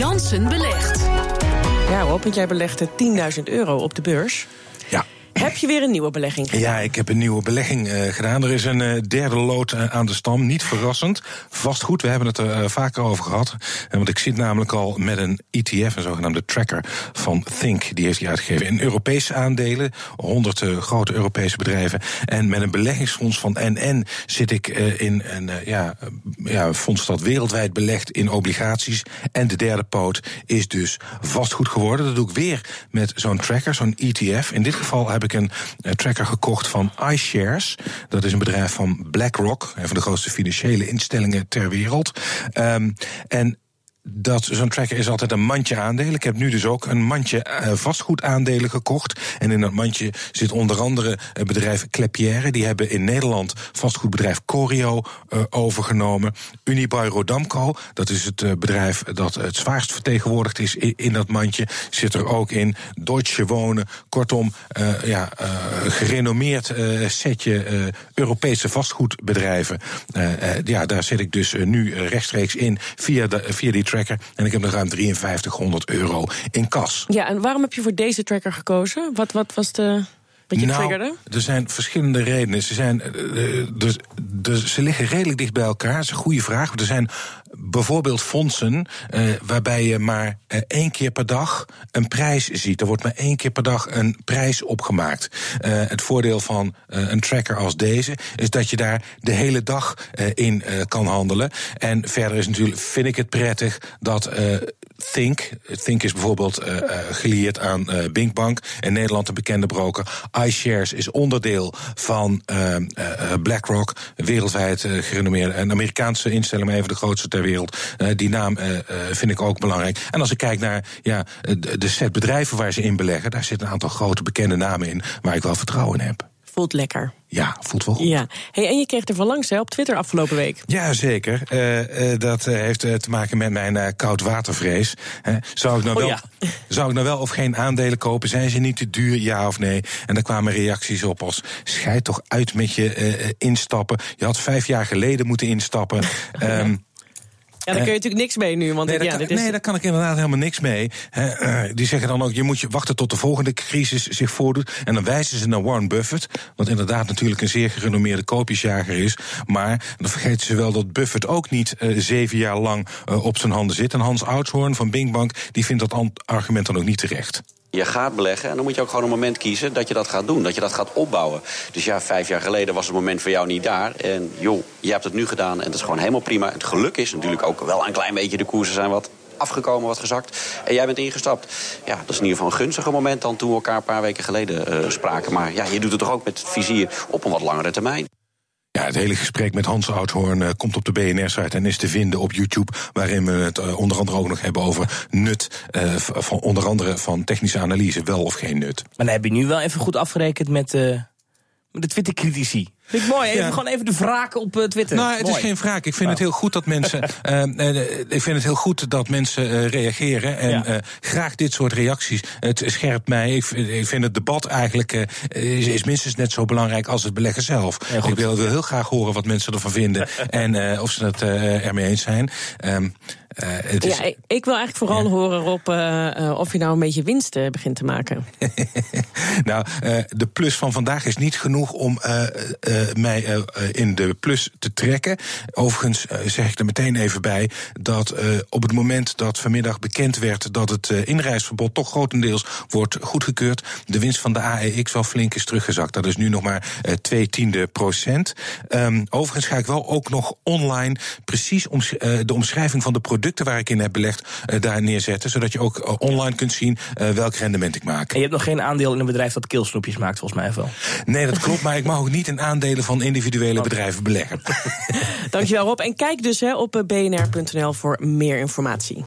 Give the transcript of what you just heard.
Jansen belegt. Ja, Rob, want jij belegde 10.000 euro op de beurs. Ja. Heb je weer een nieuwe belegging gedaan? Ja, ik heb een nieuwe belegging uh, gedaan. Er is een uh, derde lood uh, aan de stam. Niet verrassend. Vastgoed, we hebben het er vaker over gehad. want ik zit namelijk al met een ETF, een zogenaamde tracker van Think. Die heeft hij uitgegeven in Europese aandelen. 100 grote Europese bedrijven. En met een beleggingsfonds van NN zit ik in een ja, ja, fonds dat wereldwijd belegt in obligaties. En de derde poot is dus vastgoed geworden. Dat doe ik weer met zo'n tracker, zo'n ETF. In dit geval heb ik een tracker gekocht van iShares. Dat is een bedrijf van BlackRock, een van de grootste financiële instellingen ter wereld. Um, en dat zo'n tracker is altijd een mandje aandelen. Ik heb nu dus ook een mandje uh, vastgoedaandelen gekocht. En in dat mandje zit onder andere het bedrijf Klepierre. Die hebben in Nederland vastgoedbedrijf Corio uh, overgenomen. Unibuy Rodamco, dat is het uh, bedrijf dat het zwaarst vertegenwoordigd is in, dat mandje. Zit er ook in. Deutsche Wonen. Kortom, ja, gerenommeerd setje Europese vastgoedbedrijven. ja, daar zit ik dus nu rechtstreeks in via, de, via die tracker. En ik heb nog ruim 5300 euro in kas. Ja, en waarom heb je voor deze tracker gekozen? Wat, wat was de. Wat je nou, triggerde? er zijn verschillende redenen. Ze, zijn, dus, dus, ze liggen redelijk dicht bij elkaar. Dat is een goede vraag. Er zijn bijvoorbeeld fondsen uh, waarbij je maar uh, één keer per dag een prijs ziet. Er wordt maar één keer per dag een prijs opgemaakt. Uh, het voordeel van een tracker als deze is dat je daar de hele dag in kan handelen. En verder is natuurlijk, vind ik het prettig dat Think. Think is bijvoorbeeld uh, gelieerd aan uh, Binkbank. In Nederland een bekende broker. iShares is onderdeel van BlackRock. Wereldwijd gerenommeerde. Een Amerikaanse instelling, maar even de grootste ter wereld. die naam vind ik ook belangrijk. En als ik kijk naar ja, de, de set bedrijven waar ze in beleggen. Daar zitten een aantal grote bekende namen in. Waar ik wel vertrouwen in heb. Voelt lekker. Ja, voelt wel goed. Ja. Hey, en je kreeg er van langs hè, op Twitter afgelopen week. Ja, zeker. Uh, uh, dat uh, heeft te maken met mijn koudwatervrees. zou, ik nou oh, wel, ja. zou ik nou wel of geen aandelen kopen? Zijn ze niet te duur, ja of nee? En daar kwamen reacties op als... scheid toch uit met je instappen. Je had vijf jaar geleden moeten instappen. um, Ja, daar kun je natuurlijk niks mee nu. Want nee, ja, daar, kan, dit is... nee, daar kan ik inderdaad helemaal niks mee. He, uh, die zeggen dan ook, je moet je wachten tot de volgende crisis zich voordoet. En dan wijzen ze naar Warren Buffett. Wat inderdaad natuurlijk een zeer gerenommeerde koopjesjager is. Maar dan vergeten ze wel dat Buffett ook niet uh, zeven jaar lang uh, op zijn handen zit. En Hans Oudshoorn van Bingbank, die vindt dat argument dan ook niet terecht. Je gaat beleggen en dan moet je ook gewoon een moment kiezen dat je dat gaat doen. Dat je dat gaat opbouwen. Dus ja, vijf jaar geleden was het moment voor jou niet daar. En joh, je hebt het nu gedaan en dat is gewoon helemaal prima. Het geluk is natuurlijk ook wel een klein beetje de koersen zijn wat afgekomen, wat gezakt. En jij bent ingestapt. Ja, dat is in ieder geval een gunstiger moment dan toen we elkaar een paar weken geleden uh, spraken. Maar ja, je doet het toch ook met het vizier op een wat langere termijn. Ja, het hele gesprek met Hans Oudhoorn uh, komt op de BNR-site en is te vinden op YouTube. Waarin we het uh, onder andere ook nog hebben over nut. Uh, van onder andere van technische analyse, wel of geen nut. Maar dan heb je nu wel even goed afgerekend met, met de Twitter-critici. Vind ik mooi. Even, ja. Gewoon even de wraak op uh, Twitter. Nou, het mooi. is geen wraak. Ik vind het heel goed dat mensen. uh, ik vind het heel goed dat mensen reageren. En ja. graag dit soort reacties. Het scherpt mij. Ik, ik vind het debat eigenlijk is, is, minstens net zo belangrijk als het beleggen zelf. ik wil, wil, heel graag horen wat mensen ervan vinden. en of ze het ermee eens zijn. Um, het is... ja, ik wil eigenlijk vooral ja. horen, Rob, of je nou een beetje winst begint te maken. nou, de plus van vandaag is niet genoeg om mij in de plus te trekken. Overigens zeg ik er meteen even bij dat op het moment dat vanmiddag bekend werd dat het inreisverbod toch grotendeels wordt goedgekeurd, de winst van de AEX wel flink is teruggezakt. Dat is nu nog maar twee tiende procent. Um, overigens ga ik wel ook nog online precies omsch de omschrijving van de producten waar ik in heb belegd daar neerzetten, zodat je ook online kunt zien welk rendement ik maak. En je hebt nog geen aandeel in een bedrijf dat keelsnoepjes maakt, volgens mij wel. Nee, dat klopt, maar ik mag ook niet een aandelen van individuele bedrijven beleggen. Dankjewel Rob. En kijk dus hè, op bnr.nl voor meer informatie.